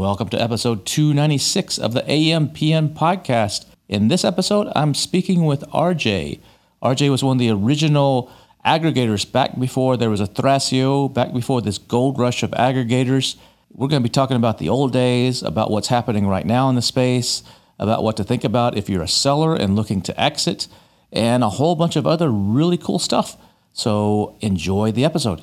Welcome to episode 296 of the AM PM podcast. In this episode, I'm speaking with RJ. RJ was one of the original aggregators back before there was a Thrasio, back before this gold rush of aggregators. We're going to be talking about the old days, about what's happening right now in the space, about what to think about if you're a seller and looking to exit, and a whole bunch of other really cool stuff. So enjoy the episode.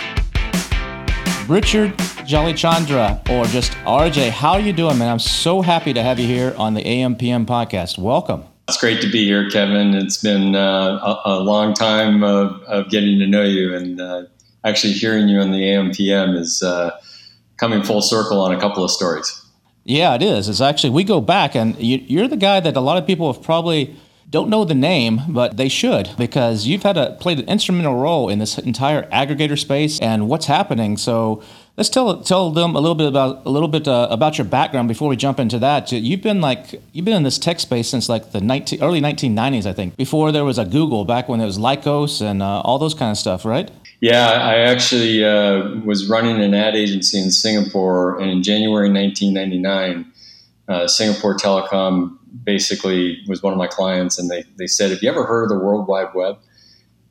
Richard Jalichandra, or just RJ, how are you doing, man? I'm so happy to have you here on the AMPM podcast. Welcome. It's great to be here, Kevin. It's been uh, a, a, long time of, of, getting to know you, and uh, actually hearing you on the AMPM is uh, coming full circle on a couple of stories. Yeah, it is. It's actually we go back, and you, are the guy that a lot of people have probably don't know the name, but they should because you've had a played an instrumental role in this entire aggregator space and what's happening. So let's tell tell them a little bit about a little bit uh, about your background before we jump into that. You've been like you've been in this tech space since like the 19, early 1990s, I think. Before there was a Google, back when it was Lycos and uh, all those kind of stuff, right? Yeah, I actually uh, was running an ad agency in Singapore, and in January 1999, uh, Singapore Telecom basically was one of my clients, and they, they said, Have you ever heard of the World Wide Web?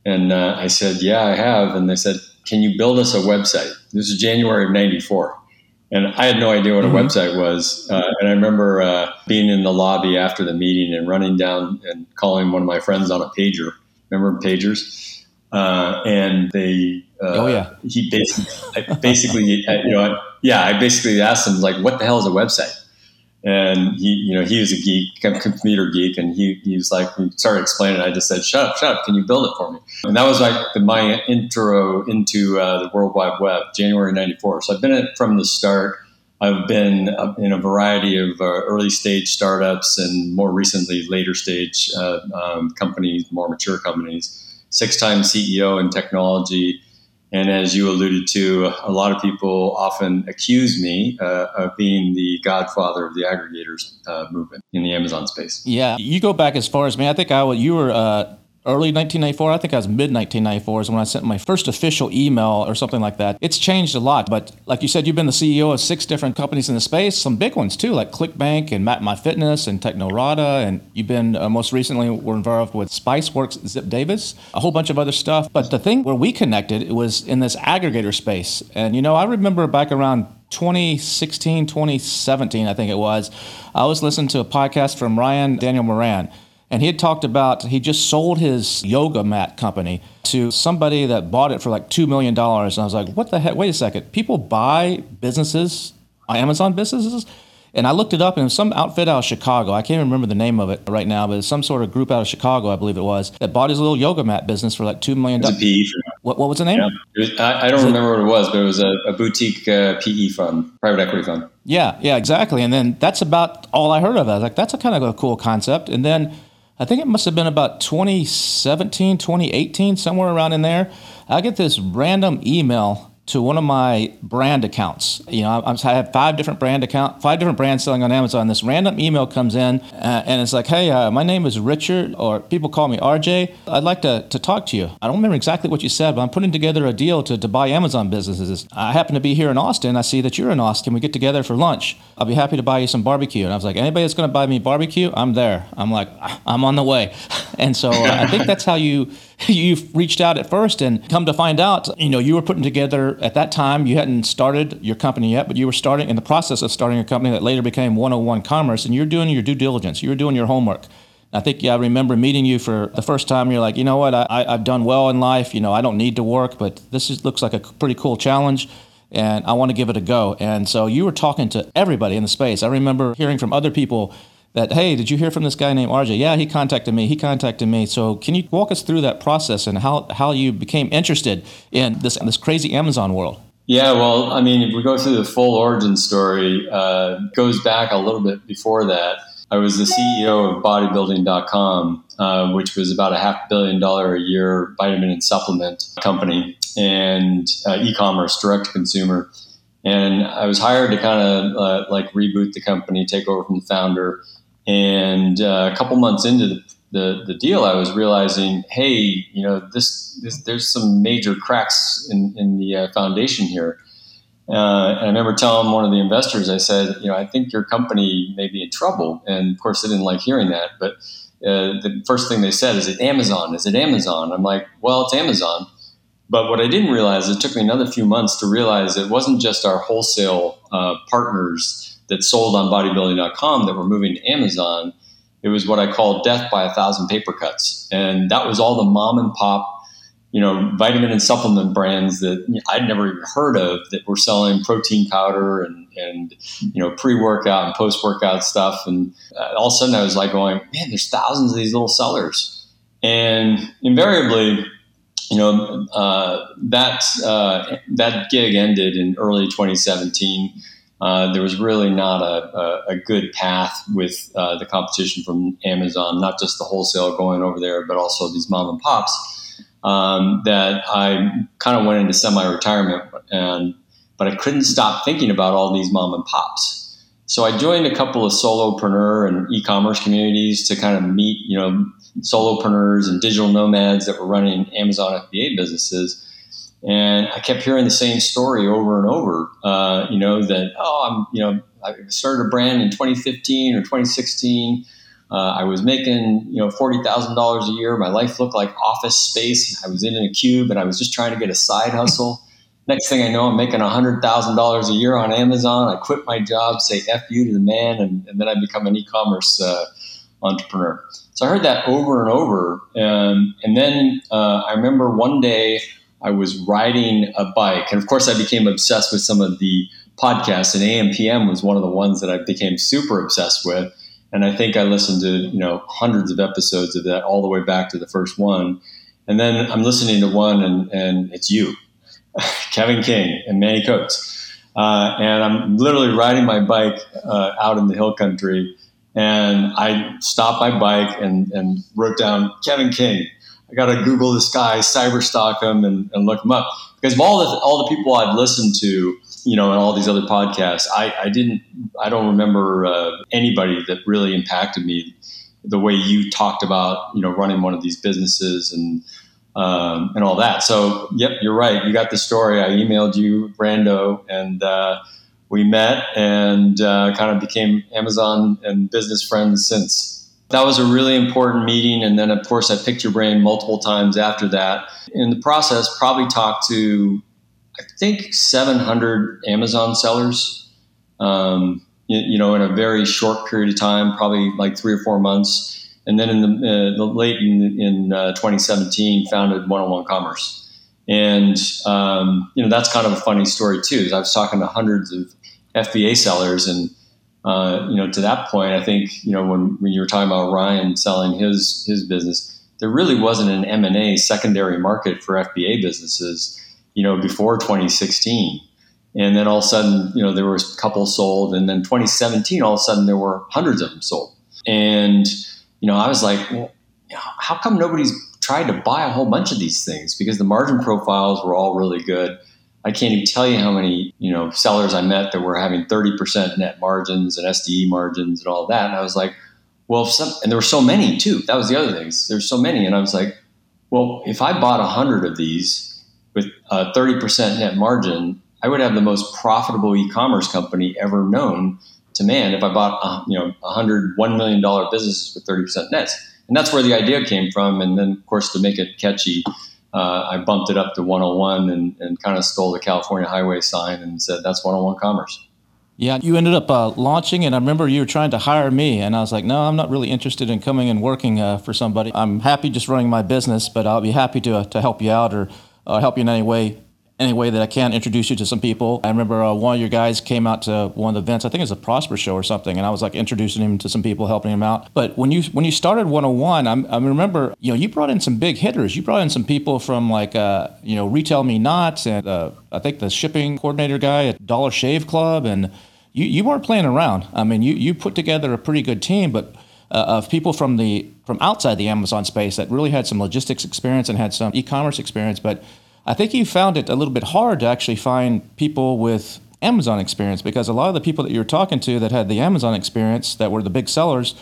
And uh, I said, Yeah, I have. And they said, Can you build us a website? This is January of 94. And I had no idea what a mm-hmm. website was. Uh, and I remember uh, being in the lobby after the meeting and running down and calling one of my friends on a pager. Remember pagers? Uh, and they, uh, oh yeah, he basically, basically, you know, yeah, I basically asked him like, "What the hell is a website?" And he, you know, he was a geek, a computer geek, and he, he was like, he started explaining. I just said, "Shut up, shut up! Can you build it for me?" And that was like the, my intro into uh, the World Wide Web, January '94. So I've been it from the start. I've been uh, in a variety of uh, early stage startups and more recently later stage uh, um, companies, more mature companies. Six time CEO in technology and as you alluded to, a lot of people often accuse me uh, of being the godfather of the aggregators uh, movement in the Amazon space. Yeah, you go back as far as me. I think I you were uh, early 1994. I think I was mid 1994 is when I sent my first official email or something like that. It's changed a lot, but like you said, you've been the CEO of six different companies in the space, some big ones too, like ClickBank and Map My Fitness and Technorati, and you've been uh, most recently were involved with Spiceworks, Ziff Davis, a whole bunch of other stuff. But the thing where we connected it was in this aggregator space, and you know I remember back around 2016, 2017, I think it was, I was listening to a podcast from Ryan Daniel Moran and he had talked about he just sold his yoga mat company to somebody that bought it for like $2 million. And I was like, what the heck? Wait a second. People buy businesses, Amazon businesses? And I looked it up, and it was some outfit out of Chicago. I can't even remember the name of it right now, but it's some sort of group out of Chicago, I believe it was, that bought his little yoga mat business for like $2 million. It's a PE What, what was the name? Yeah. Was, I, I, don't remember what it was, but it was a, a boutique uh, PE fund, private equity fund. Yeah, yeah, exactly. And then that's about all I heard of. I was like, that's a kind of a cool concept. And then I think it must have been about 2017, 2018, somewhere around in there. I get this random email to one of my brand accounts. You know, I, I have five different brand account, five different brands selling on Amazon. This random email comes in, uh, and it's like, "Hey, uh, my name is Richard, or people call me RJ. I'd like to, to talk to you. I don't remember exactly what you said, but I'm putting together a deal to, to buy Amazon businesses. I happen to be here in Austin. I see that you're in Austin. We get together for lunch. I'll be happy to buy you some barbecue." And I was like, "Anybody that's going to buy me barbecue, I'm there." I'm like, "I'm on the way," and so uh, I think that's how you you've reached out at first and come to find out, you know, you were putting together at that time, you hadn't started your company yet, but you were starting in the process of starting a company that later became 101 Commerce, and you're doing your due diligence, you're doing your homework. I think yeah, I remember meeting you for the first time. You're like, you know what, I, I've done well in life. You know, I don't need to work, but this is, looks like a pretty cool challenge and I want to give it a go. And so you were talking to everybody in the space. I remember hearing from other people that hey did you hear from this guy named rj yeah he contacted me he contacted me so can you walk us through that process and how, how you became interested in this this crazy amazon world Yeah, well, I mean, if we go through the full origin story, uh, goes back a little bit before that. I was the CEO of bodybuilding.com, uh, which was about a half billion dollar a year vitamin and supplement company and uh, e-commerce, direct to consumer. And I was hired to kind of uh, like reboot the company, take over from the founder. And uh, a couple months into the, the, the, deal, I was realizing, hey, you know, this, this there's some major cracks in, in the uh, foundation here. Uh, and I remember telling one of the investors, I said, you know, I think your company may be in trouble. And of course, they didn't like hearing that. But uh, the first thing they said is, "It Amazon? Is it Amazon?" I'm like, "Well, it's Amazon." But what I didn't realize, it took me another few months to realize it wasn't just our wholesale uh, partners that sold on bodybuilding.com that were moving to Amazon. It was what I call death by a thousand paper cuts. And that was all the mom and pop, you know, vitamin and supplement brands that I'd never even heard of that were selling protein powder and, and you know, pre workout and post workout stuff. And uh, all of a sudden I was like going, man, there's thousands of these little sellers. And invariably, you know, uh, that uh, that gig ended in early 2017. Uh, there was really not a, a, a good path with uh, the competition from Amazon, not just the wholesale going over there, but also these mom and pops. Um, that I kind of went into semi-retirement, and but I couldn't stop thinking about all these mom and pops. So I joined a couple of solopreneur and e-commerce communities to kind of meet, you know, solopreneurs and digital nomads that were running Amazon FBA businesses. And I kept hearing the same story over and over. Uh, you know that oh, I'm you know I started a brand in 2015 or 2016. Uh, I was making you know forty thousand dollars a year. My life looked like office space. I was in a cube, and I was just trying to get a side hustle. Next thing I know, I'm making hundred thousand dollars a year on Amazon. I quit my job, say "f you" to the man, and, and then I become an e-commerce uh, entrepreneur. So I heard that over and over. Um, and then uh, I remember one day I was riding a bike. And of course, I became obsessed with some of the podcasts, and AMPM was one of the ones that I became super obsessed with. And I think I listened to, you know, hundreds of episodes of that all the way back to the first one. And then I'm listening to one, and, and it's you, Kevin King and Manny Coats. Uh, and I'm literally riding my bike uh, out in the hill country and I stopped my bike and, and wrote down Kevin King. I got to Google this guy, cyber stalk him, and, and look him up because of all the all the people I'd listened to, you know, and all these other podcasts. I, I didn't, I don't remember uh, anybody that really impacted me the way you talked about, you know, running one of these businesses and um, and all that. So, yep, you're right. You got the story. I emailed you, Brando, and. Uh, we met and uh, kind of became Amazon and business friends since. That was a really important meeting. And then, of course, I picked your brain multiple times after that. In the process, probably talked to, I think, 700 Amazon sellers, um, you, you, know, in a very short period of time, probably like three or four months. And then in the, uh, the late in, in uh, 2017, founded One on One Commerce. And, um, you know, that's kind of a funny story, too. Is I was talking to hundreds of FBA sellers. And uh, you know, to that point, I think you know when, when you were talking about Ryan selling his his business, there really wasn't an M and A secondary market for FBA businesses. You know, before 2016. And then all of a sudden, you know, there was a couple sold, and then 2017, all of a sudden, there were hundreds of them sold. And you know, I was like, well, how come nobody's tried to buy a whole bunch of these things? Because the margin profiles were all really good I can't even tell you how many you know sellers I met that were having 30% net margins and SDE margins and all that. And I was like, well, some, and there were so many too. That was the other thing. There's so many, and I was like, well, if I bought hundred of these with a 30% net margin, I would have the most profitable e-commerce company ever known to man. If I bought uh, you know 100 one million dollar businesses with 30% nets, and that's where the idea came from. And then of course to make it catchy uh, I bumped it up to 101 and, and kind of stole the California highway sign and said, that's 101 commerce. Yeah, you ended up uh, launching, and I remember you were trying to hire me, and I was like, no, I'm not really interested in coming and working uh, for somebody. I'm happy just running my business, but I'll be happy to, uh, to help you out or uh, help you in any way. Any way that I can introduce you to some people. I remember uh, one of your guys came out to one of the events. I think it was a Prosper show or something, and I was like introducing him to some people, helping him out. But when you when you started 101, I'm, I remember you know you brought in some big hitters. You brought in some people from like uh, you know Retail Me Not and uh, I think the shipping coordinator guy at Dollar Shave Club, and you you weren't playing around. I mean, you you put together a pretty good team, but. Uh, of people from the from outside the Amazon space that really had some logistics experience and had some e-commerce experience, but I think you found it a little bit hard to actually find people with Amazon experience because a lot of the people that you were talking to that had the Amazon experience that were the big sellers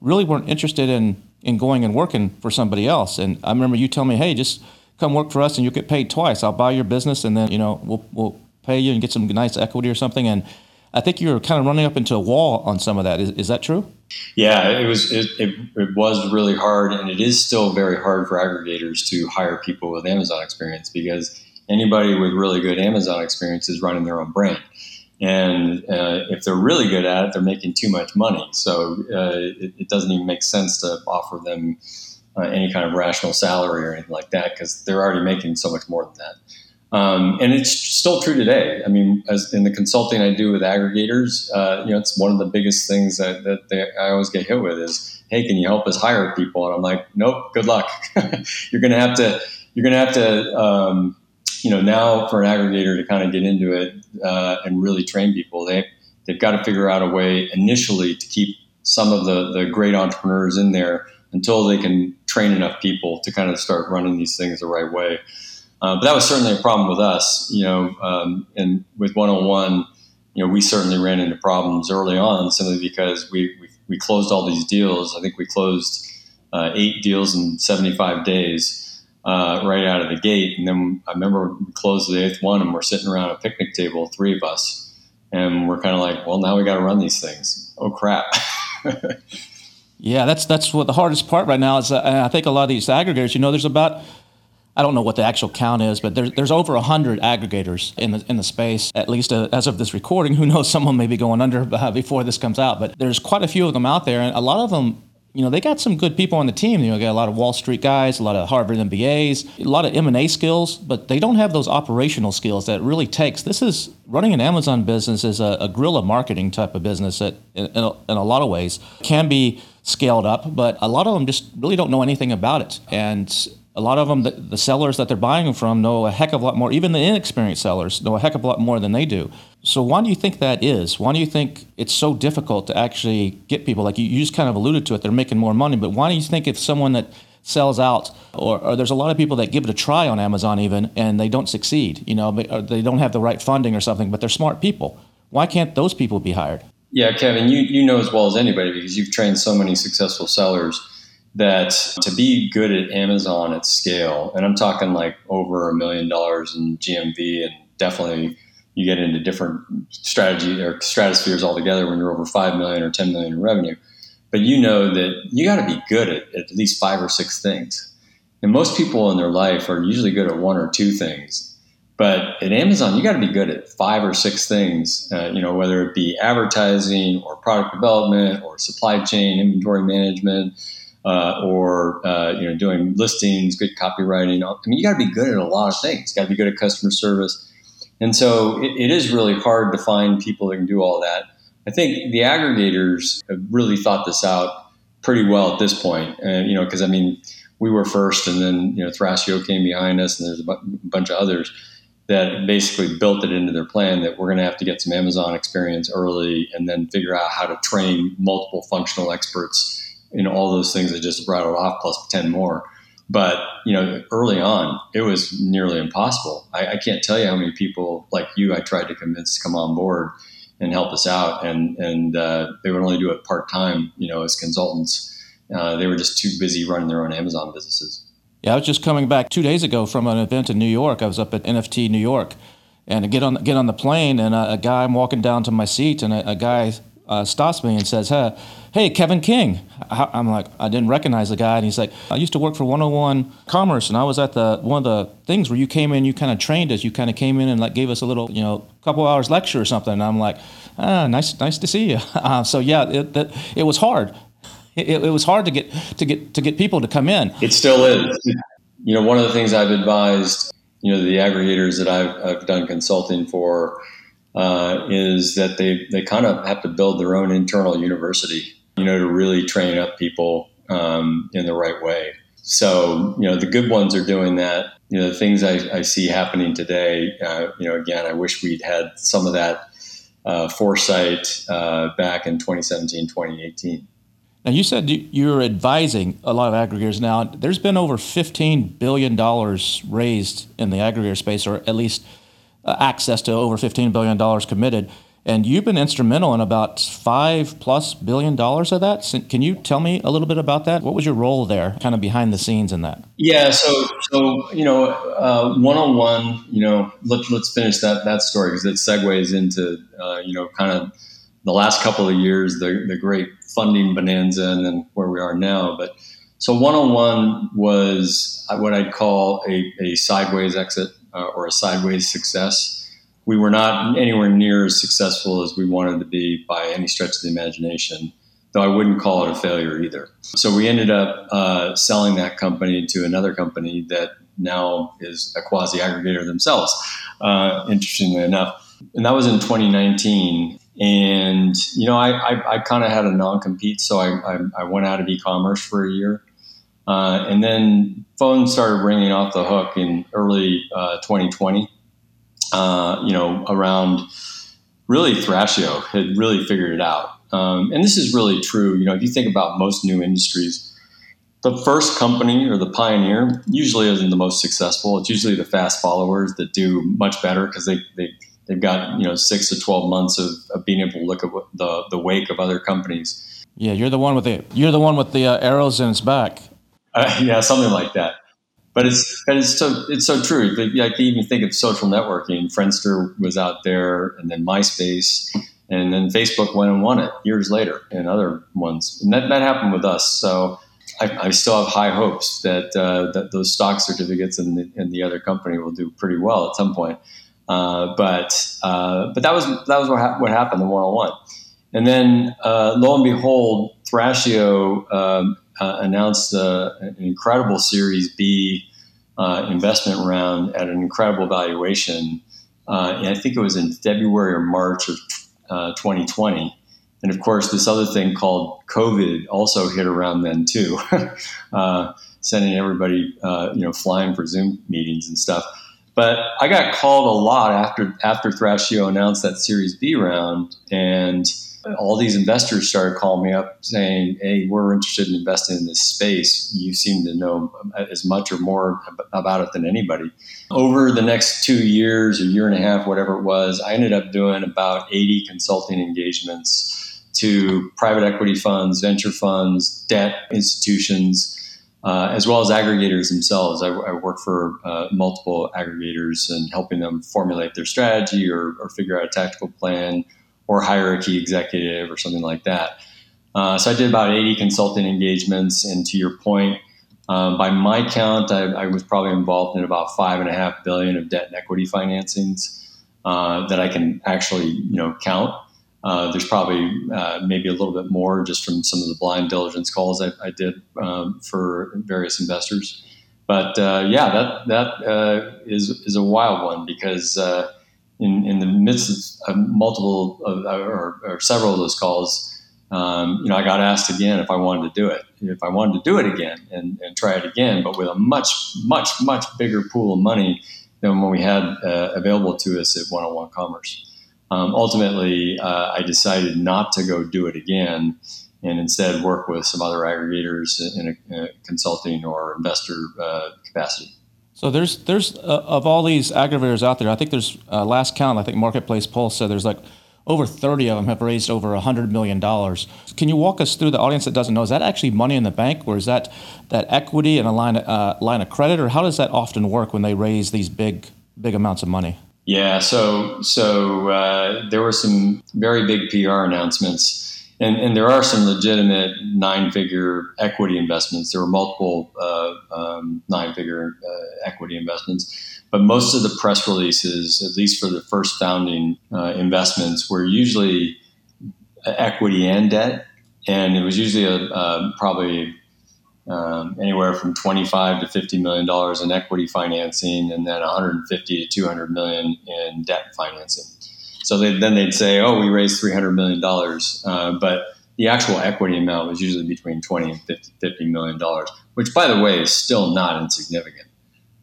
really weren't interested in in going and working for somebody else. And I remember you telling me, "Hey, just come work for us and you'll get paid twice. I'll buy your business and then you know we'll we'll pay you and get some nice equity or something." And I think you were kind of running up into a wall on some of that. Is, is that true? Yeah, it was it, it, it, was really hard, and it is still very hard for aggregators to hire people with Amazon experience because anybody with really good Amazon experience is running their own brand, and uh, if they're really good at it, they're making too much money. So uh, it, it, doesn't even make sense to offer them uh, any kind of rational salary or anything like that because they're already making so much more than that. Um, and it's still true today. I mean, as in the consulting I do with aggregators, uh, you know, it's one of the biggest things that, that they, I always get hit with is, "Hey, can you help us hire people?" And I'm like, "Nope, good luck. you're going to have to, you're going to have to, um, you know, now for an aggregator to kind of get into it uh, and really train people, they they've got to figure out a way initially to keep some of the the great entrepreneurs in there until they can train enough people to kind of start running these things the right way." Uh, but that was certainly a problem with us, you know, um, and with 101, you know, we certainly ran into problems early on simply because we, we, we closed all these deals. I think we closed uh, eight deals in 75 days uh, right out of the gate. And then I remember we closed the eighth one and we're sitting around a picnic table, three of us. And we're kind of like, well, now we got to run these things. Oh, crap. yeah, that's that's what the hardest part right now is. Uh, I think a lot of these aggregators, you know, there's about I don't know what the actual count is, but there's there's over hundred aggregators in the in the space. At least uh, as of this recording, who knows? Someone may be going under uh, before this comes out, but there's quite a few of them out there, and a lot of them. You know, they got some good people on the team. You know, got a lot of Wall Street guys, a lot of Harvard MBAs, a lot of M&A skills, but they don't have those operational skills that really takes. This is running an Amazon business is a, a guerrilla marketing type of business that, in, in, a, in a lot of ways, can be scaled up, but a lot of them just really don't know anything about it. And a lot of them, the, the, sellers that they're buying from know a heck of a lot more. Even the inexperienced sellers know a heck of a lot more than they do. So why do you think that is? Why do you think it's so difficult to actually get people? Like you, you just kind of alluded to it, they're making more money. But why do you think if someone that sells out, or, or, there's a lot of people that give it a try on Amazon even, and they don't succeed, you know, they don't have the right funding or something, but they're smart people. Why can't those people be hired? Yeah, Kevin, you, you know as well as anybody because you've trained so many successful sellers that to be good at Amazon at scale, and I'm talking like over a million dollars in GMV, and definitely you get into different strategy or stratospheres altogether when you're over five million or ten million in revenue. But you know that you got to be good at at least five or six things. And most people in their life are usually good at one or two things. But at Amazon, you got to be good at five or six things, uh, you know, whether it be advertising or product development or supply chain, inventory management, uh, or uh, you know doing listings, good copywriting. I mean, you got to be good at a lot of things. Got to be good at customer service, and so it, it is really hard to find people that can do all that. I think the aggregators have really thought this out pretty well at this point, and you know, because I mean, we were first, and then you know, Thrasio came behind us, and there's a bu- bunch of others that basically built it into their plan that we're going to have to get some Amazon experience early, and then figure out how to train multiple functional experts you know all those things I just rattled off plus ten more. But you know, early on, it was nearly impossible. I, I can't tell you how many people like you I tried to convince to come on board and help us out, and and uh, they would only do it part time. You know, as consultants, uh, they were just too busy running their own Amazon businesses. Yeah, I was just coming back two days ago from an event in New York. I was up at NFT New York, and I get on get on the plane, and a, a guy I'm walking down to my seat, and a, a guy uh, stops me and says, "Hey, hey, Kevin King." I'm like, I didn't recognize the guy, and he's like, "I used to work for 101 Commerce, and I was at the one of the things where you came in, you kind of trained us, you kind of came in and like gave us a little, you know, couple hours lecture or something." And I'm like, "Ah, nice, nice to see you." Uh, so yeah, it, it, it was hard. It, it was hard to get to get to get people to come in. It still is. You know, one of the things I've advised you know the aggregators that I've, I've done consulting for uh, is that they they kind of have to build their own internal university, you know, to really train up people um, in the right way. So you know the good ones are doing that. You know the things I, I see happening today. Uh, you know again, I wish we'd had some of that uh, foresight uh, back in 2017, 2018. Now, you said you're advising a lot of aggregators now. There's been over $15 billion raised in the aggregator space, or at least Uh, access to over $15 billion committed. And you've been instrumental in about five plus billion dollars of that. Can you tell me a little bit about that? What was your role there, kind of behind the scenes in that? Yeah, so so you know, one on one, you know, let, let's finish that that story because it segues into uh, you know kind of the last couple of years, the the great funding bonanza, and then where we are now. But so one on one was uh, what I'd call a, a sideways exit uh, or a sideways success we were not anywhere near as successful as we wanted to be by any stretch of the imagination, though I wouldn't call it a failure either. So we ended up uh, selling that company to another company that now is a quasi aggregator themselves, uh, interestingly enough. And that was in 2019. And, you know, I, I, I kind of had a non compete, so I, I, I, went out of e commerce for a year. Uh, and then phones started ringing off the hook in early 2020 uh, uh, you know, around really Thrasio had really figured it out. Um, and this is really true. You know, if you think about most new industries, the first company or the pioneer usually isn't the most successful. It's usually the fast followers that do much better because they, they, they've got, you know, six to 12 months of, of being able to look at the, the wake of other companies. Yeah, you're the one with the you're the one with the uh, arrows in its back. Uh, yeah, something like that but it's but it's so it's so true. Like even think of social networking. Friendster was out there, and then MySpace, and then Facebook went and won it years later, and other ones. And that, that happened with us. So I, I still have high hopes that uh, that those stock certificates in the, in the other company will do pretty well at some point. Uh, but uh, but that was that was what, ha- what happened in one on one. And then uh, lo and behold, Thrasio um, uh, announced uh, an incredible Series B uh, investment round at an incredible valuation. Uh, and I think it was in February or March of 2020. Uh, and of course, this other thing called COVID also hit around then too, sending everybody you know flying for Zoom meetings and stuff. But I got called a lot after after Thrasio announced that Series B round, and all these investors started calling me up saying, Hey, we're interested in investing in this space. You seem to know as much or more about it than anybody. Over the next two years, a year and a half, whatever it was, I ended up doing about 80 consulting engagements to private equity funds, venture funds, debt institutions. Uh, as well as aggregators themselves. I, I work for uh, multiple aggregators and helping them formulate their strategy or, or figure out a tactical plan or hire a key executive or something like that. Uh, so I did about 80 consulting engagements, and to your point, um, by my count, I, I, was probably involved in about five and a half billion of debt and equity financings uh, that I can actually, you know, count. Uh, there's probably uh, maybe a little bit more just from some of the blind diligence calls I, I did um, for various investors. But uh, yeah, that that uh, is is a wild one because in, in the midst of multiple of, or, or, several of those calls, um, you know, I got asked again if I wanted to do it, if I wanted to do it again and, and try it again, but with a much, much, much bigger pool of money than what we had uh, available to us at one-on-one commerce. Um, ultimately, uh, I decided not to go do it again and instead work with some other aggregators in a, in a consulting or investor uh, capacity. So there's there's uh, of all these aggregators out there, I think there's uh, last count. I think Marketplace Pulse said there's like over 30 of them have raised over $100 million. Can you walk us through the audience that doesn't know? Is that actually money in the bank, or is that that equity and a line uh, line of credit, or how does that often work when they raise these big big amounts of money? Yeah, so so uh, there were some very big PR announcements and, and there are some legitimate nine figure equity investments. There were multiple uh, um, nine figure uh, equity investments, but most of the press releases, at least for the first founding uh, investments, were usually equity and debt. And it was usually a, probably um, anywhere from 25 to 50 million dollars in equity financing, and then 150 to 200 million in debt financing. So they, then they'd say, "Oh, we raised 300 million dollars," uh, but the actual equity amount was usually between 20 and 50, 50 million dollars, which, by the way, is still not insignificant.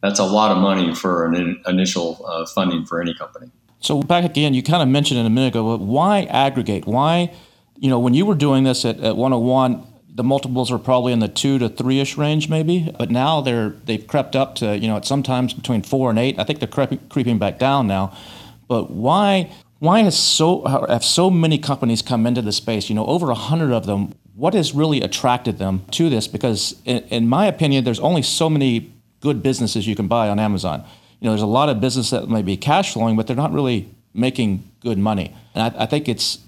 That's a lot of money for an in, initial uh, funding for any company. So back again, you kind of mentioned it a minute ago, why aggregate? Why, you know, when you were doing this at, at 101, the multiples are probably in the two to three ish range, maybe. But now they're they've crept up to you know at sometimes between four and eight. I think they're creeping, creeping back down now. But why why has so have so many companies come into the space? You know, over a hundred of them. What has really attracted them to this? Because in, in my opinion, there's only so many good businesses you can buy on Amazon. You know, there's a lot of business that may be cash flowing, but they're not really making good money. And I, I think it's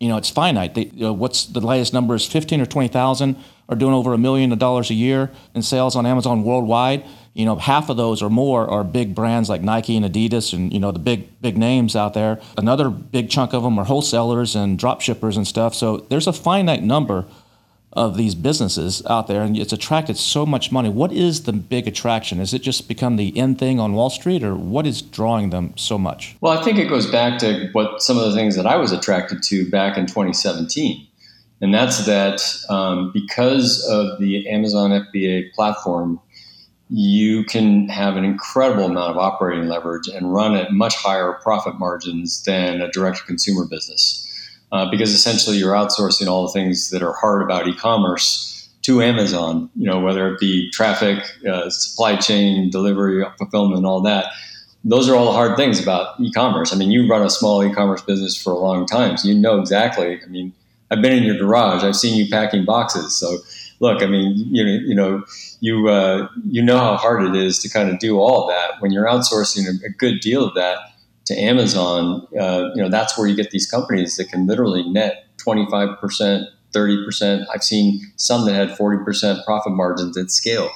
you know, it's finite. They, you know, what's the latest number is 15 or 20,000 are doing over a million dollars a year in sales on Amazon worldwide. You know, half of those or more are big brands like Nike and Adidas and, you know, the big, big names out there. Another big chunk of them are wholesalers and drop shippers and stuff. So there's a finite number of these businesses out there and it's attracted so much money. What is the big attraction? Is it just become the end thing on Wall Street or what is drawing them so much? Well, I think it goes back to what some of the things that I was attracted to back in 2017. And that's that um, because of the Amazon FBA platform, you can have an incredible amount of operating leverage and run at much higher profit margins than a direct to consumer business uh, because essentially you're outsourcing all the things that are hard about e-commerce to Amazon. You know, whether it be traffic, uh, supply chain, delivery, fulfillment, all that. Those are all the hard things about e-commerce. I mean, you run a small e-commerce business for a long time, so you know exactly. I mean, I've been in your garage. I've seen you packing boxes. So, look, I mean, you know, you know, you uh, you know how hard it is to kind of do all of that. When you're outsourcing a, a good deal of that, to Amazon, uh, you know, that's where you get these companies that can literally net 25%, 30%. I've seen some that had 40% profit margins at scale.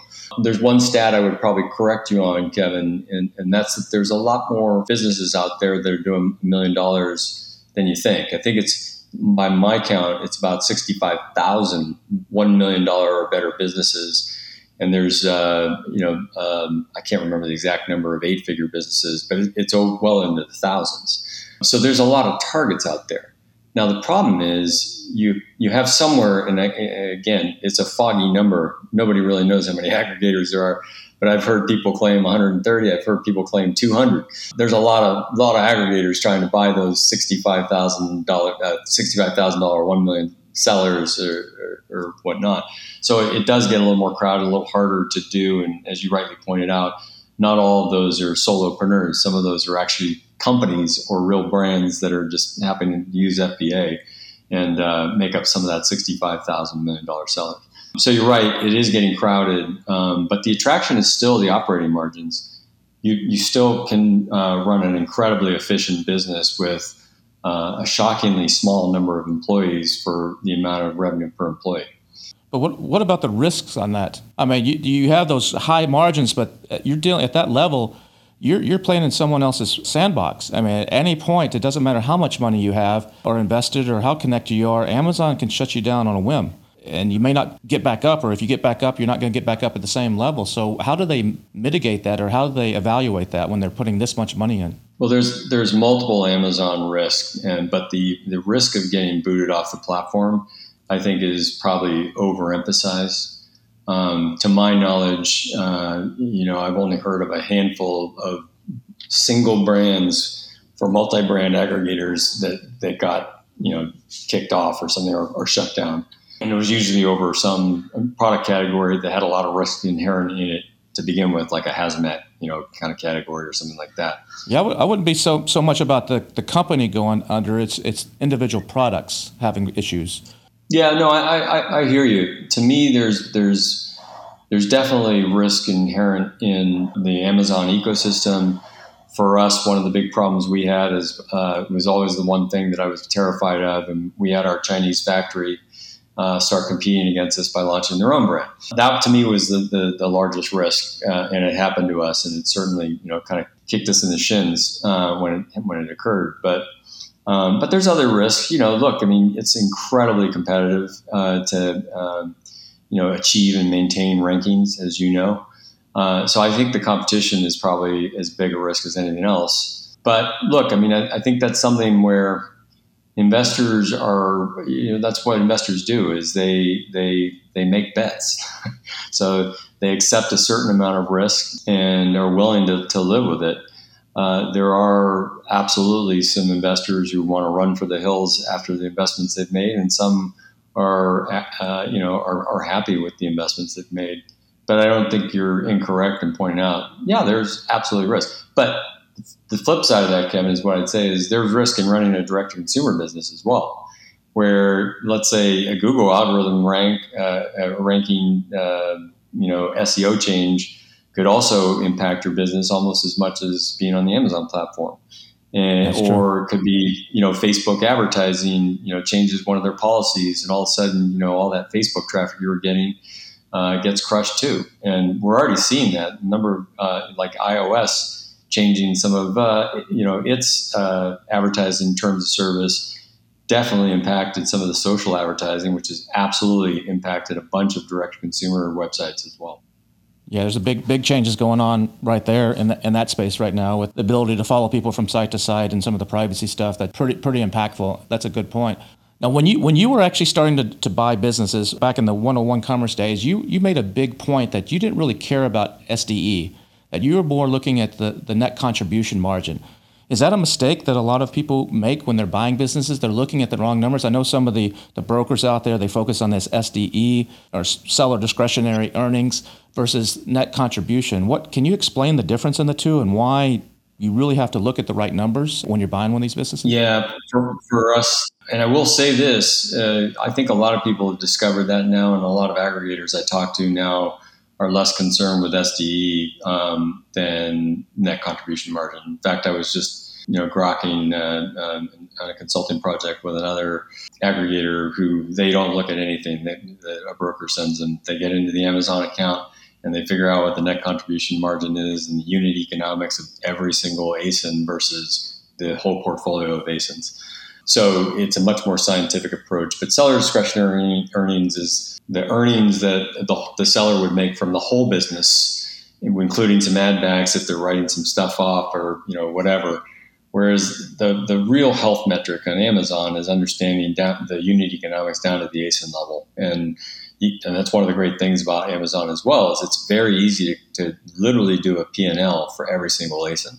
There's one stat I would probably correct you on, Kevin, and, and that's that there's a lot more businesses out there that are doing a million dollars than you think. I think it's, by my count, it's about 65,000 $1 million or better businesses and there's uh, you know um, I can't remember the exact number of eight figure businesses, but it's well into the thousands. So there's a lot of targets out there. Now the problem is you you have somewhere, and again, it's a foggy number. Nobody really knows how many aggregators there are. But I've heard people claim 130. I've heard people claim 200. There's a lot of lot of aggregators trying to buy those sixty-five thousand dollar, uh, sixty-five thousand dollar, one million sellers or, or, or, whatnot. So it does get a little more crowded, a little harder to do. And as you rightly pointed out, not all of those are solopreneurs. Some of those are actually companies or real brands that are just happening to use FBA and uh, make up some of that $65,000 million seller. So you're right, it is getting crowded, um, but the attraction is still the operating margins. You, you still can uh, run an incredibly efficient business with uh, a shockingly small number of employees for the amount of revenue per employee. But what, what about the risks on that? I mean, you, you have those high margins, but you're dealing at that level. You're, you're playing in someone else's sandbox. I mean, at any point, it doesn't matter how much money you have or invested or how connected you are, Amazon can shut you down on a whim. And you may not get back up, or if you get back up, you're not going to get back up at the same level. So, how do they mitigate that, or how do they evaluate that when they're putting this much money in? Well, there's there's multiple Amazon risks, and but the the risk of getting booted off the platform, I think, is probably overemphasized. Um, to my knowledge, uh, you know, I've only heard of a handful of single brands for multi-brand aggregators that that got you know kicked off or something or, or shut down, and it was usually over some product category that had a lot of risk inherent in it to begin with, like a hazmat, you know, kind of category or something like that. Yeah, I w- I wouldn't be so so much about the, the company going under. It's it's individual products having issues. Yeah, no, I, I, I hear you. To me, there's there's there's definitely risk inherent in the Amazon ecosystem. For us, one of the big problems we had is uh, was always the one thing that I was terrified of, and we had our Chinese factory uh, start competing against us by launching their own brand. That to me was the, the, the largest risk, uh, and it happened to us, and it certainly you know kind of kicked us in the shins uh, when it, when it occurred. But um, but there's other risks. You know, look, I mean, it's incredibly competitive uh, to um, you know, achieve and maintain rankings, as you know. Uh, so I think the competition is probably as big a risk as anything else. But look, I mean, I, I think that's something where investors are you know that's what investors do is they they they make bets. So they accept a certain amount of risk and they're willing to, to live with it. Uh, there are absolutely some investors who want to run for the hills after the investments they've made and some are uh, you know are, are happy with the investments they've made. But i don't think you're incorrect in pointing out yeah there's absolutely risk. But the flip side of that, Kevin, is what I'd say is there's risk in running a direct to consumer business as well, where let's say a Google algorithm rank uh, ranking, uh, you know, SEO change could also impact your business almost as much as being on the Amazon platform. And, or it could be, you know, Facebook advertising, you know, changes one of their policies, and all of a sudden, you know, all that Facebook traffic you were getting uh, gets crushed too. And we're already seeing that. A number of, uh, like iOS, changing some of uh, you know its uh, advertising terms of service definitely impacted some of the social advertising, which has absolutely impacted a bunch of direct consumer websites as well. Yeah, there's a big big changes going on right there in, the, in that space right now with the ability to follow people from site to site and some of the privacy stuff. That's pretty pretty impactful. That's a good point. Now, when you when you were actually starting to, to buy businesses back in the 101 commerce days, you you made a big point that you didn't really care about SDE that you are more looking at the, the net contribution margin. Is that a mistake that a lot of people make when they're buying businesses? They're looking at the wrong numbers. I know some of the, the brokers out there, they focus on this SDE or seller discretionary earnings versus net contribution. What can you explain the difference in the two and why you really have to look at the right numbers when you're buying one of these businesses? Yeah, for, for us, and I will say this uh, I think a lot of people have discovered that now, and a lot of aggregators I talk to now are less concerned with SDE um, than net contribution margin. In fact, I was just you know grokking uh, um, on a consulting project with another aggregator who they don't look at anything that, that a broker sends them. They get into the Amazon account and they figure out what the net contribution margin is and the unit economics of every single ASIN versus the whole portfolio of ASINs. So it's a much more scientific approach. But seller discretionary earnings is the earnings that the, the seller would make from the whole business, including some ad backs if they're writing some stuff off or you know whatever. Whereas the, the real health metric on Amazon is understanding down, the unit economics down to the ASIN level. And, and that's one of the great things about Amazon as well is it's very easy to, to literally do a P&L for every single ASIN.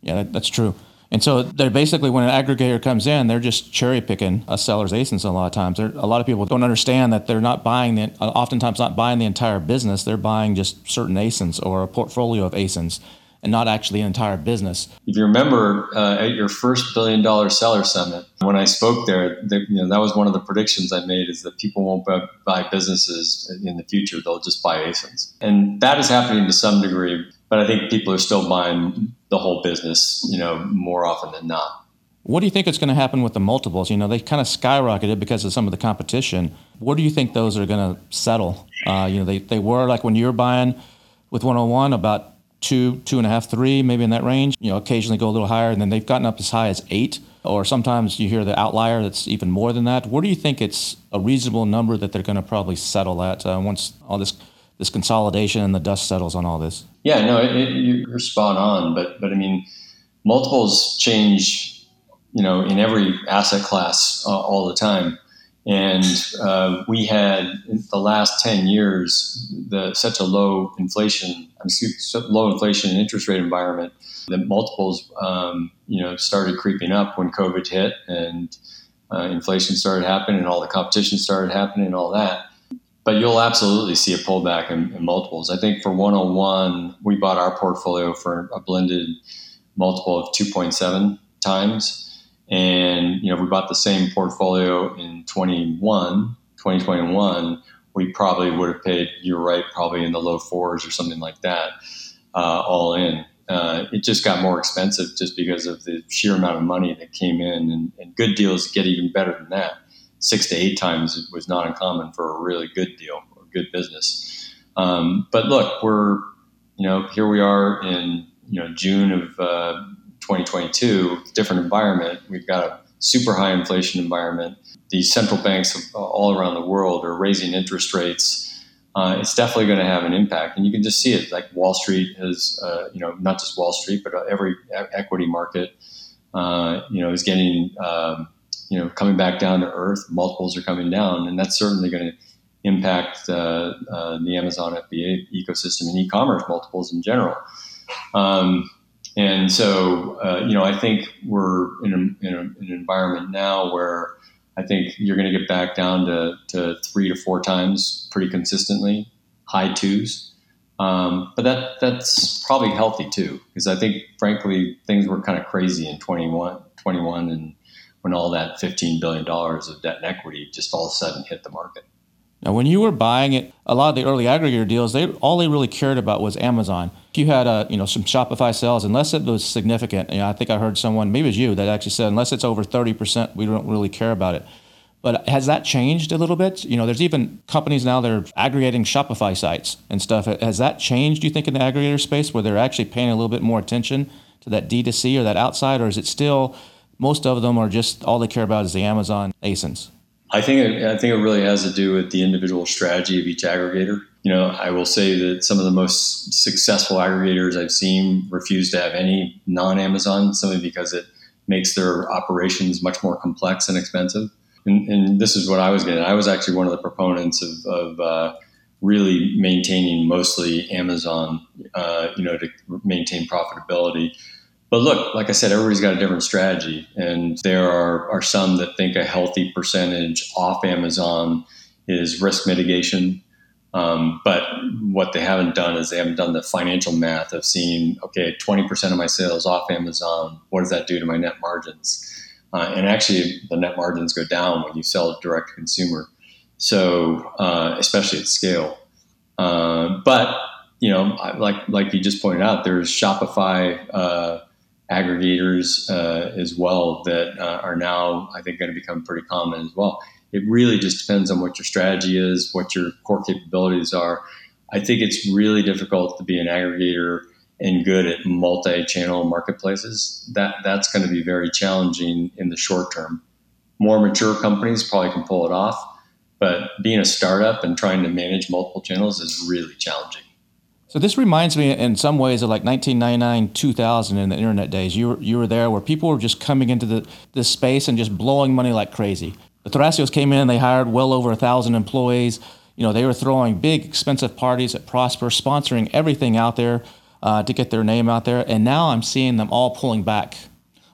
Yeah, that, that's true. And so they're basically when an aggregator comes in, they're just cherry picking a seller's ASINs a lot of times. They're, a lot of people don't understand that they're not buying the, oftentimes not buying the entire business. They're buying just certain ASINs or a portfolio of ASINs and not actually an entire business. If you remember uh, at your first billion dollar seller summit, when I spoke there, the, you know, that was one of the predictions I made is that people won't buy, buy businesses in the future. They'll just buy ASINs. And that is happening to some degree but I think people are still buying the whole business, you know, more often than not. What do you think is going to happen with the multiples? You know, they kind of skyrocketed because of some of the competition. Where do you think those are going to settle? Uh, you know, they, they were like when you were buying with 101 about two, two and a half, three, maybe in that range. You know, occasionally go a little higher, and then they've gotten up as high as eight. Or sometimes you hear the outlier that's even more than that. Where do you think it's a reasonable number that they're going to probably settle at uh, once all this this consolidation and the dust settles on all this? Yeah, no, it, it, you're spot on. But but I mean, multiples change, you know, in every asset class uh, all the time. And uh, we had in the last ten years the such a low inflation, low inflation and interest rate environment that multiples, um, you know, started creeping up when COVID hit and uh, inflation started happening and all the competition started happening and all that but you'll absolutely see a pullback in, in, multiples. I think for 101, we bought our portfolio for a blended multiple of 2.7 times. And, you know, if we bought the same portfolio in 21, 2021, we probably would have paid, you're right, probably in the low fours or something like that, uh, all in. Uh, it just got more expensive just because of the sheer amount of money that came in, and, and good deals get even better than that six to eight times was not uncommon for a really good deal or good business. Um, but look, we're you know here we are in you know June of uh, 2022, different environment. We've got a super high inflation environment. The central banks all around the world are raising interest rates uh, it's definitely going to have an impact. And you can just see it. Like Wall Street has, uh, you know, not just Wall Street, but every equity market, uh, you know, is getting, um, you know, coming back down to earth. Multiples are coming down, and that's certainly going to impact uh, uh, the Amazon FBA ecosystem and e-commerce multiples in general. Um, and so, uh, you know, I think we're in, a, in, a, an environment now where I think you're going to get back down to, to three to four times pretty consistently, high twos. Um, but that that's probably healthy too, because I think, frankly, things were kind of crazy in 21, 21 and when all that $15 billion of debt and equity just all of a sudden hit the market. Now, when you were buying it, a lot of the early aggregator deals, they all they really cared about was Amazon. If you had a, you know, some Shopify sales, unless it was significant, you know, I think I heard someone, maybe it was you, that actually said, unless it's over 30%, we don't really care about it. But has that changed a little bit? You know, there's even companies now that are aggregating Shopify sites and stuff. Has that changed, do you think, in the aggregator space where they're actually paying a little bit more attention to that D2C or that outside? Or is it still, most of them are just, all they care about is the Amazon ASINs? I think it, I think it really has to do with the individual strategy of each aggregator. You know, I will say that some of the most successful aggregators I've seen refuse to have any non-Amazon simply because it makes their operations much more complex and expensive. And, and this is what I was getting. I was actually one of the proponents of, of uh, really maintaining mostly Amazon, uh, you know, to maintain profitability. But look, like I said, everybody's got a different strategy. And there are, are some that think a healthy percentage off Amazon is risk mitigation. Um, but what they haven't done is they haven't done the financial math of seeing, okay, 20% of my sales off Amazon, what does that do to my net margins? Uh, and actually, the net margins go down when you sell direct to consumer. So, uh, especially at scale. Uh, but you know, like like you just pointed out, there's Shopify uh, aggregators uh, as well that uh, are now, I think, going to become pretty common as well. It really just depends on what your strategy is, what your core capabilities are. I think it's really difficult to be an aggregator and good at multi-channel marketplaces. That that's going to be very challenging in the short term. More mature companies probably can pull it off, but being a startup and trying to manage multiple channels is really challenging. So this reminds me in some ways of like 1999, 2000 in the internet days. You were, you were there where people were just coming into the, this space and just blowing money like crazy. The Thrasios came in, they hired well over a thousand employees. You know, they were throwing big expensive parties at Prosper, sponsoring everything out there uh, to get their name out there. And now I'm seeing them all pulling back.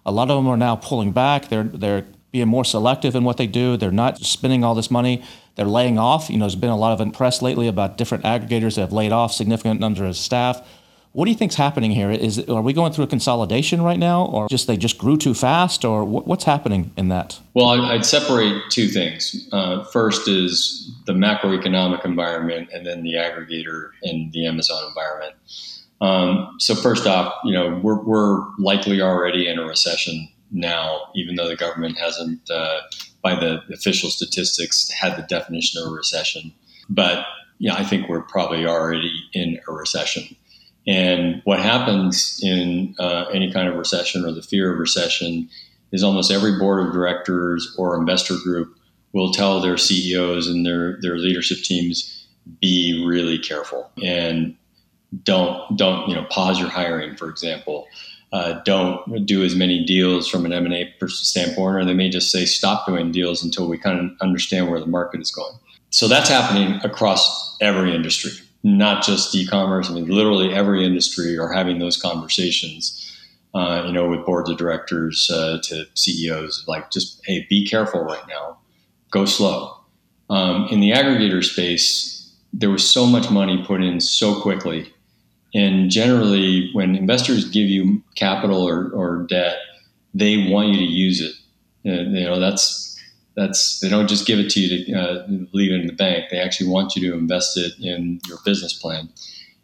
A lot of them are now pulling back. They're, they're being more selective in what they do. They're not spending all this money. They're laying off. You know, there's been a lot of press lately about different aggregators that have laid off significant numbers of staff. What do you think's happening here? Is are we going through a consolidation right now, or just they just grew too fast, or what's happening in that? Well, I'd separate two things. Uh, first is the macroeconomic environment, and then the aggregator and the Amazon environment. Um, so first off, you know we're, we're likely already in a recession now, even though the government hasn't uh, by the official statistics, had the definition of a recession. But yeah, I think we're probably already in a recession. And what happens in uh, any kind of recession or the fear of recession is almost every board of directors or investor group will tell their CEOs and their, their leadership teams be really careful and don't don't you know pause your hiring for example uh, don't do as many deals from an M&A standpoint, or they may just say stop doing deals until we kind of understand where the market is going. So that's happening across every industry, not just e-commerce. I mean, literally every industry are having those conversations. Uh, you know, with boards of directors uh, to CEOs, like just hey, be careful right now, go slow. Um, in the aggregator space, there was so much money put in so quickly and generally, when investors give you capital or, or debt, they want you to use it. And, you know, that's that's they don't just give it to you to uh, leave it in the bank. They actually want you to invest it in your business plan.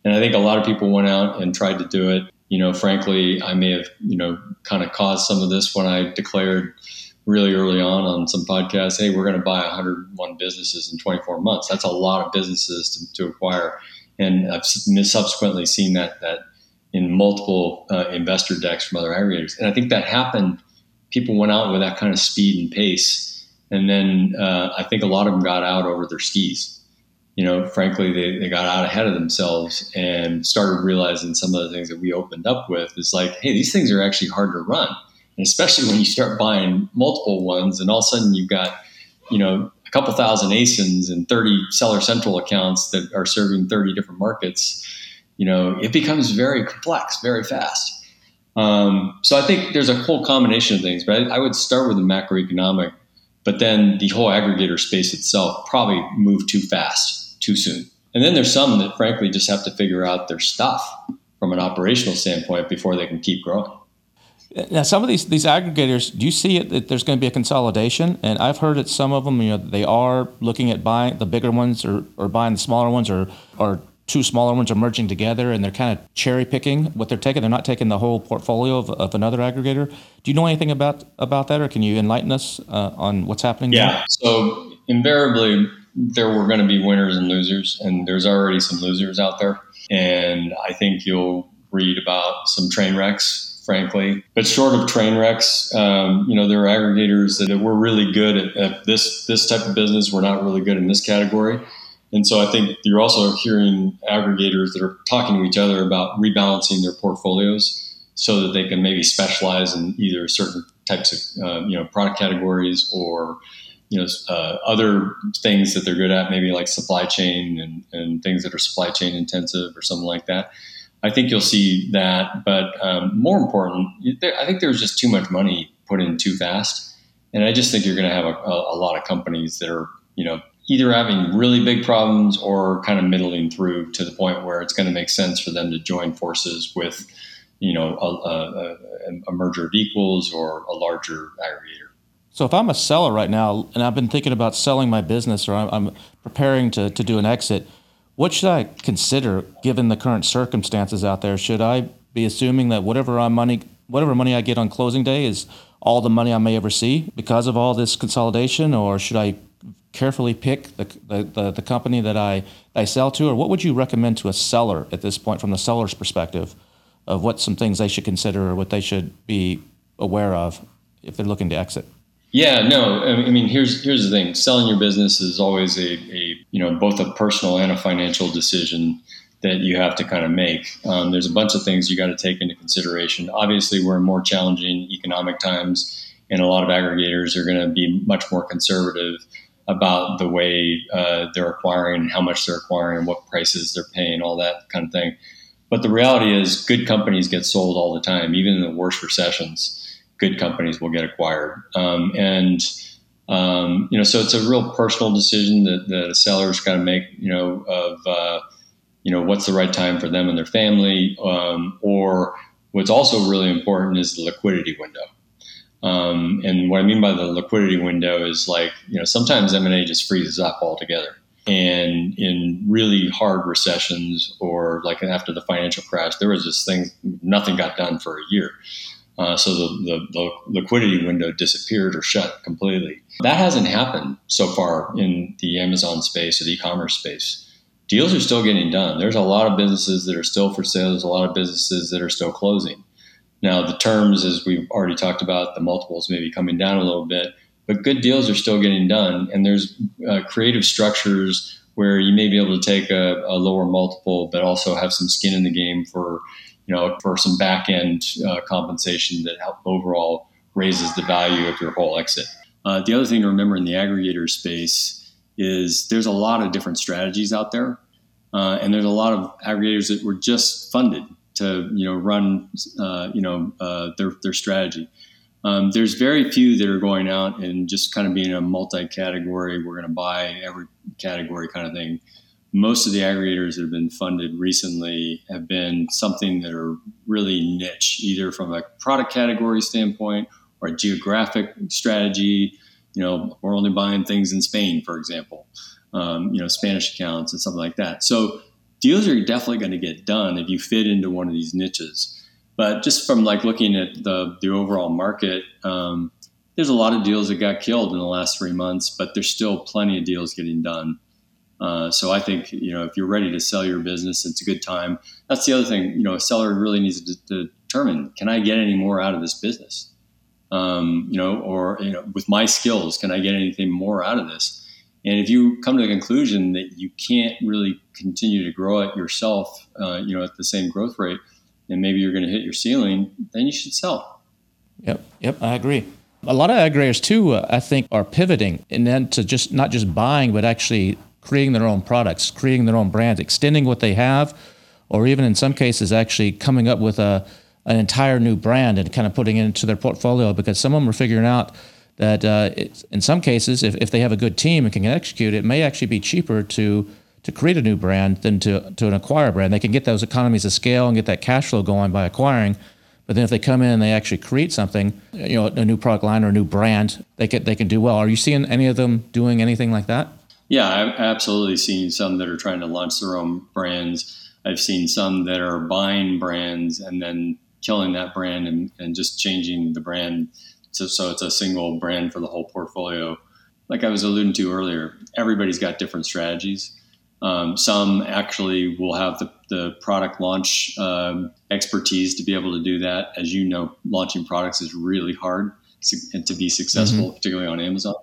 And I think a lot of people went out and tried to do it. You know, frankly, I may have you know kind of caused some of this when I declared really early on on some podcasts, hey, we're going to buy 101 businesses in 24 months. That's a lot of businesses to, to acquire and I've subsequently seen that that in multiple uh, investor decks from other aggregators. And I think that happened. People went out with that kind of speed and pace, and then uh, I think a lot of them got out over their skis. you know, frankly, they, they got out ahead of themselves and started realizing some of the things that we opened up with is like, hey, these things are actually hard to run. And especially when you start buying multiple ones and all of a sudden you've got, you know, couple thousand ASINs and 30 seller central accounts that are serving 30 different markets, you know, it becomes very complex very fast. Um, so I think there's a whole combination of things, but I, I would start with the macroeconomic, but then the whole aggregator space itself probably moved too fast too soon. And then there's some that frankly just have to figure out their stuff from an operational standpoint before they can keep growing. Now, some of these these aggregators, do you see it that there's going to be a consolidation? And I've heard that some of them, you know, they are looking at buying the bigger ones or, or buying the smaller ones, or or two smaller ones are merging together, and they're kind of cherry picking what they're taking. They're not taking the whole portfolio of, of another aggregator. Do you know anything about about that, or can you enlighten us uh, on what's happening? Yeah. There? So invariably, there were going to be winners and losers, and there's already some losers out there. And I think you'll read about some train wrecks, frankly. But short of train wrecks, um, you know, there are aggregators that were really good at, at, this this type of business. We're not really good in this category. And so I think you're also hearing aggregators that are talking to each other about rebalancing their portfolios so that they can maybe specialize in either certain types of uh, you know product categories or you know uh, other things that they're good at, maybe like supply chain and, and things that are supply chain intensive or something like that. I think you'll see that, but um, more important, I think there's just too much money put in too fast, and I just think you're going to have a, a, a, lot of companies that are you know either having really big problems or kind of middling through to the point where it's going to make sense for them to join forces with you know a, a, merger of equals or a larger aggregator. So if I'm a seller right now and I've been thinking about selling my business or I'm, I'm preparing to, to do an exit, what should I consider given the current circumstances out there? Should I be assuming that whatever I money whatever money I get on closing day is all the money I may ever see because of all this consolidation, or should I carefully pick the, the, the, the company that I, I sell to, or what would you recommend to a seller at this point from the seller's perspective of what some things they should consider or what they should be aware of if they're looking to exit? Yeah, no. I mean, here's here's the thing: selling your business is always a, a you know both a personal and a financial decision that you have to kind of make. Um, there's a bunch of things you got to take into consideration. Obviously, we're in more challenging economic times, and a lot of aggregators are going to be much more conservative about the way uh, they're acquiring how much they're acquiring, what prices they're paying, all that kind of thing. But the reality is, good companies get sold all the time, even in the worst recessions good companies will get acquired. Um, and um, you know, so it's a real personal decision that, a seller's got to make. You know, of uh, you know what's the right time for them and their family, um, or what's also really important is the liquidity window. Um, and what I mean by the liquidity window is like you know sometimes M and A just freezes up altogether. And in really hard recessions, or like after the financial crash, there was this thing, nothing got done for a year. Uh, so the, the, the, liquidity window disappeared or shut completely. That hasn't happened so far in the Amazon space or the e-commerce space. Deals are still getting done. There's a lot of businesses that are still for sale. There's a lot of businesses that are still closing. Now the terms, as we've already talked about, the multiples may be coming down a little bit, but good deals are still getting done. And there's uh, creative structures where you may be able to take a, a lower multiple, but also have some skin in the game for you know, for some back end uh, compensation that help overall raises the value of your whole exit. Uh, the other thing to remember in the aggregator space is there's a lot of different strategies out there, uh, and there's a lot of aggregators that were just funded to you know run uh, you know uh, their their strategy. Um, there's very few that are going out and just kind of being a multi-category. We're going to buy every category kind of thing most of the aggregators that have been funded recently have been something that are really niche, either from a product category standpoint or a geographic strategy. You know, we're only buying things in Spain, for example, um, you know, Spanish accounts and something like that. So deals are definitely going to get done if you fit into one of these niches. But just from like looking at the, the overall market, um, there's a lot of deals that got killed in the last three months, but there's still plenty of deals getting done. Uh, so I think you know if you're ready to sell your business, it's a good time. That's the other thing. You know, a seller really needs to, to determine: can I get any more out of this business? Um, you know, or you know, with my skills, can I get anything more out of this? And if you come to the conclusion that you can't really continue to grow it yourself, uh, you know, at the same growth rate, and maybe you're going to hit your ceiling, then you should sell. Yep, yep, I agree. A lot of aggregators too, uh, I think, are pivoting and then to just not just buying, but actually creating their own products, creating their own brands, extending what they have, or even in some cases actually coming up with a an entire new brand and kind of putting it into their portfolio because some of them are figuring out that uh, in some cases, if, if they have a good team and can execute, it may actually be cheaper to to create a new brand than to to an acquire brand. They can get those economies of scale and get that cash flow going by acquiring. But then if they come in and they actually create something, you know, a new product line or a new brand, they can they can do well. Are you seeing any of them doing anything like that? Yeah, I've absolutely seen some that are trying to launch their own brands. I've seen some that are buying brands and then killing that brand and, and just changing the brand so, so it's a single brand for the whole portfolio. Like I was alluding to earlier, everybody's got different strategies. Um, some actually will have the, the product launch um, expertise to be able to do that. As you know, launching products is really hard to be successful, mm-hmm. particularly on Amazon.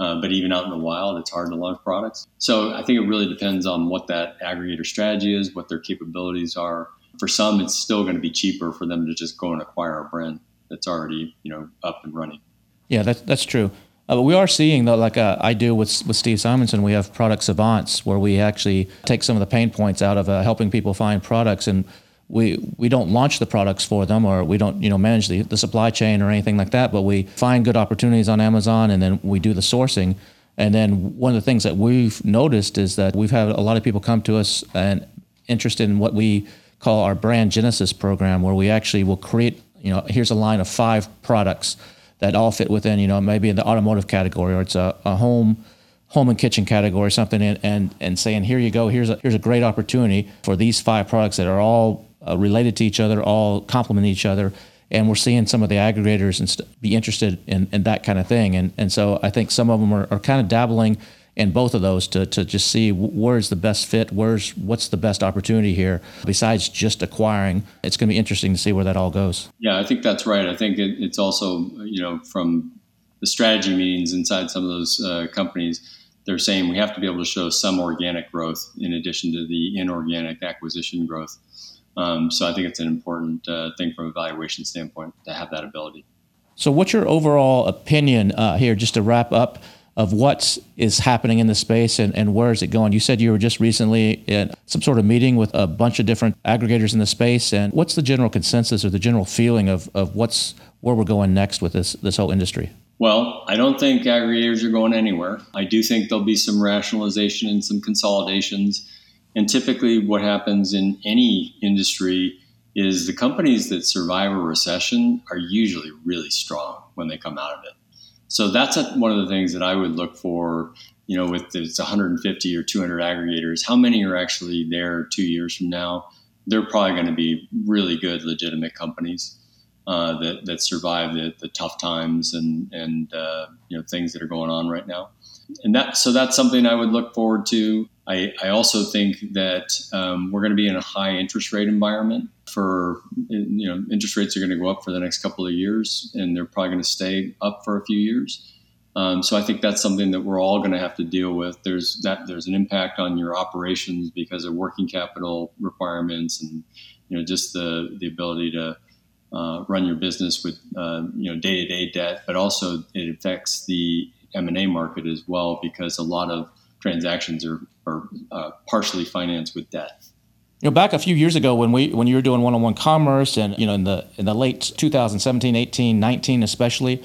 Uh, but even out in the wild, it's hard to launch products. So I think it really depends on what that aggregator strategy is, what their capabilities are. For some, it's still going to be cheaper for them to just go and acquire a brand that's already you know up and running. Yeah, that's that's true. Uh, but we are seeing though, like uh, I do with with Steve Simonson, we have product savants where we actually take some of the pain points out of uh, helping people find products, and we we don't launch the products for them, or we don't you know manage the, the supply chain or anything like that. But we find good opportunities on Amazon, and then we do the sourcing. And then one of the things that we've noticed is that we've had a lot of people come to us and interested in what we call our brand genesis program, where we actually will create you know, here's a line of five products that all fit within, you know, maybe in the automotive category or it's a, a home home and kitchen category or something and, and, and saying, here you go, here's a, here's a great opportunity for these five products that are all uh, related to each other, all complement each other. And we're seeing some of the aggregators and st- be interested in, in that kind of thing. And, and so I think some of them are, are kind of dabbling – in both of those to, to just see where's the best fit, where's what's the best opportunity here besides just acquiring. It's going to be interesting to see where that all goes. Yeah, I think that's right. I think it, it's also you know from the strategy meetings inside some of those uh, companies, they're saying we have to be able to show some organic growth in addition to the inorganic acquisition growth. Um, so I think it's an important uh, thing from a valuation standpoint to have that ability. So, what's your overall opinion uh, here, just to wrap up? of what is happening in the space and, and where is it going. You said you were just recently in some sort of meeting with a bunch of different aggregators in the space. And what's the general consensus or the general feeling of, of what's where we're going next with this this whole industry? Well, I don't think aggregators are going anywhere. I do think there'll be some rationalization and some consolidations. And typically, what happens in any industry is the companies that survive a recession are usually really strong when they come out of it. So that's a, one of the things that I would look for. You know, with it's 150 or 200 aggregators, how many are actually there two years from now? They're probably going to be really good, legitimate companies uh, that that survive the, the tough times and and uh, you know things that are going on right now. And that so that's something I would look forward to. I, I also think that um, we're going to be in a high interest rate environment for you know interest rates are going to go up for the next couple of years and they're probably going to stay up for a few years um, so I think that's something that we're all going to have to deal with. There's that there's an impact on your operations because of working capital requirements and you know just the the ability to uh, run your business with uh, you know day to day debt, but also it affects the M and A market as well because a lot of transactions are are uh, partially financed with debt. You know, back a few years ago when we when you were doing one-on-one commerce and you know in the in the late 2017, 18, 19 especially,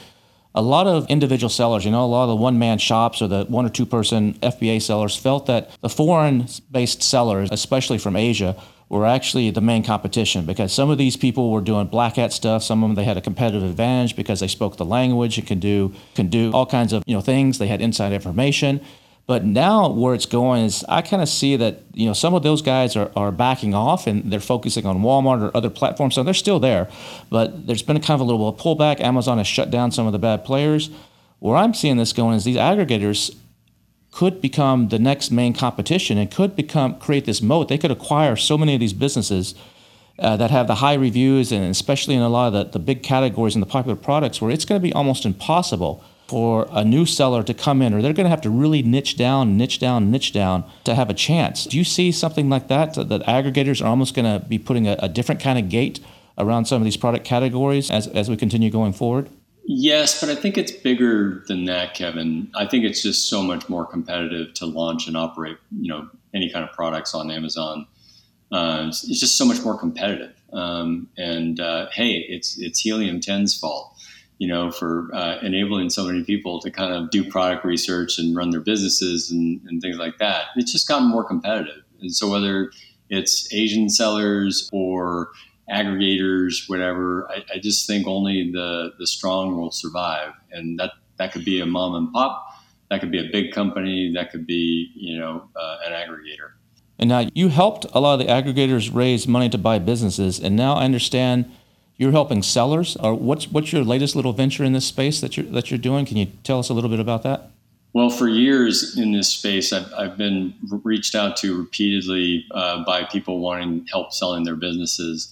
a lot of individual sellers, you know, a lot of the one-man shops or the one or two-person FBA sellers felt that the foreign-based sellers, especially from Asia, were actually the main competition because some of these people were doing black hat stuff. Some of them they had a competitive advantage because they spoke the language and can do can do all kinds of you know things. They had inside information. But now where it's going is I kind of see that you know some of those guys are, are backing off and they're focusing on Walmart or other platforms. So they're still there, but there's been a kind of a little bit of pullback. Amazon has shut down some of the bad players. Where I'm seeing this going is these aggregators could become the next main competition and could become create this moat. They could acquire so many of these businesses uh, that have the high reviews and especially in a lot of the, the big categories and the popular products where it's going to be almost impossible for a new seller to come in, or they're going to have to really niche down, niche down, niche down to have a chance. Do you see something like that? That aggregators are almost going to be putting a, a different kind of gate around some of these product categories as, as we continue going forward? Yes, but I think it's bigger than that, Kevin. I think it's just so much more competitive to launch and operate, you know, any kind of products on Amazon. Uh, it's, just so much more competitive. Um, and uh, hey, it's it's Helium 10's fault you know, for uh, enabling so many people to kind of do product research and run their businesses and, and things like that. It's just gotten more competitive. And so whether it's Asian sellers or aggregators, whatever, I, I just think only the, the strong will survive. And that, that could be a mom and pop, that could be a big company, that could be, you know, uh, an aggregator. And now you helped a lot of the aggregators raise money to buy businesses. And now I understand – you're helping sellers. Or what's what's your latest little venture in this space that you're that you're doing? Can you tell us a little bit about that? Well, for years in this space, I've, I've been reached out to repeatedly uh, by people wanting help selling their businesses.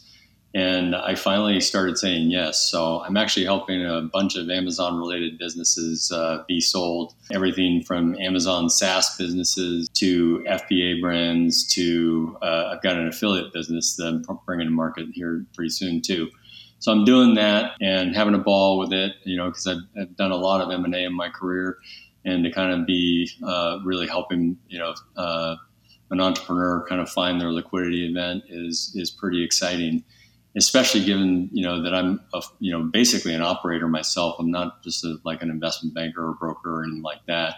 And I finally started saying yes. So I'm actually helping a bunch of Amazon related businesses uh, be sold. Everything from Amazon SaaS businesses to FBA brands to uh, I've got an affiliate business that I'm bringing to market here pretty soon too. So I'm doing that and having a ball with it, you know, because I've, I've, done a lot of M and A in my career, and to kind of be uh, really helping, you know, uh, an entrepreneur kind of find their liquidity event is is pretty exciting, especially given you know that I'm a, you know basically an operator myself. I'm not just a, like an investment banker or broker or anything like that.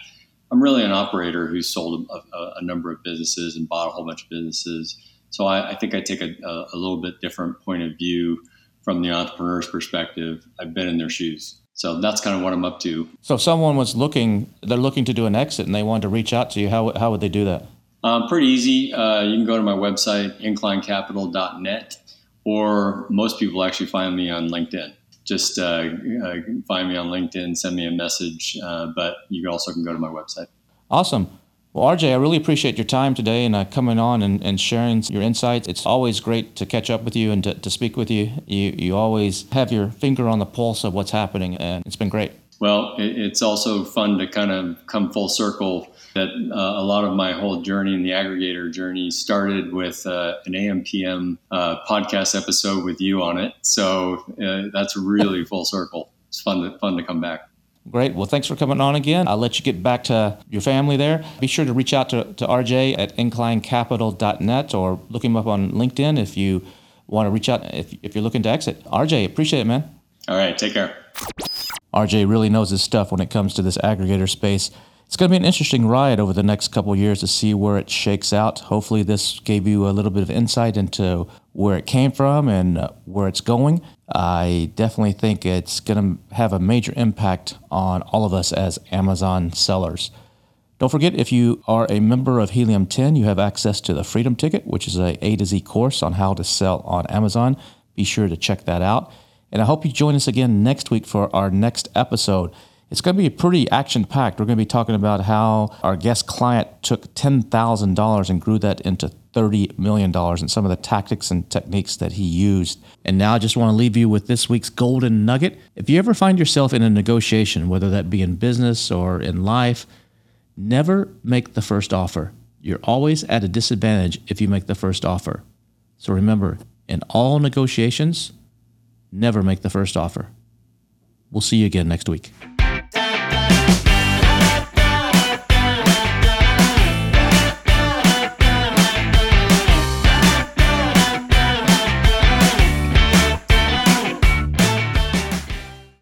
I'm really an operator who's sold a, a, a number of businesses and bought a whole bunch of businesses. So I, I think I take a, a little bit different point of view from the entrepreneur's perspective, I've been in their shoes. So that's kind of what I'm up to. So if someone was looking, they're looking to do an exit and they wanted to reach out to you, how, how would they do that? Um, pretty easy. Uh, you can go to my website, inclinecapital.net, or most people actually find me on LinkedIn. Just uh, uh, find me on LinkedIn, send me a message, uh, but you also can go to my website. Awesome. Well, RJ, I really appreciate your time today and uh, coming on and, and sharing your insights. It's always great to catch up with you and to, to speak with you. you. You always have your finger on the pulse of what's happening, and it's been great. Well, it's also fun to kind of come full circle that uh, a lot of my whole journey in the aggregator journey started with uh, an AMPM uh, podcast episode with you on it. So uh, that's really full circle. It's fun to, fun to come back. Great. Well, thanks for coming on again. I'll let you get back to your family there. Be sure to reach out to, to RJ at inclinecapital.net or look him up on LinkedIn if you want to reach out if, if you're looking to exit. RJ, appreciate it, man. All right. Take care. RJ really knows his stuff when it comes to this aggregator space. It's going to be an interesting ride over the next couple years to see where it shakes out. Hopefully, this gave you a little bit of insight into where it came from and uh, where it's going. I definitely think it's going to have a major impact on all of us as Amazon sellers. Don't forget, if you are a member of Helium 10, you have access to the Freedom Ticket, which is a A to Z course on how to sell on Amazon. Be sure to check that out. And I hope you join us again next week for our next episode. It's going to be pretty action packed. We're going to be talking about how our guest client took $10,000 and grew that into $30 million and some of the tactics and techniques that he used. And now I just want to leave you with this week's golden nugget. If you ever find yourself in a negotiation, whether that be in business or in life, never make the first offer. You're always at a disadvantage if you make the first offer. So remember, in all negotiations, never make the first offer. We'll see you again next week.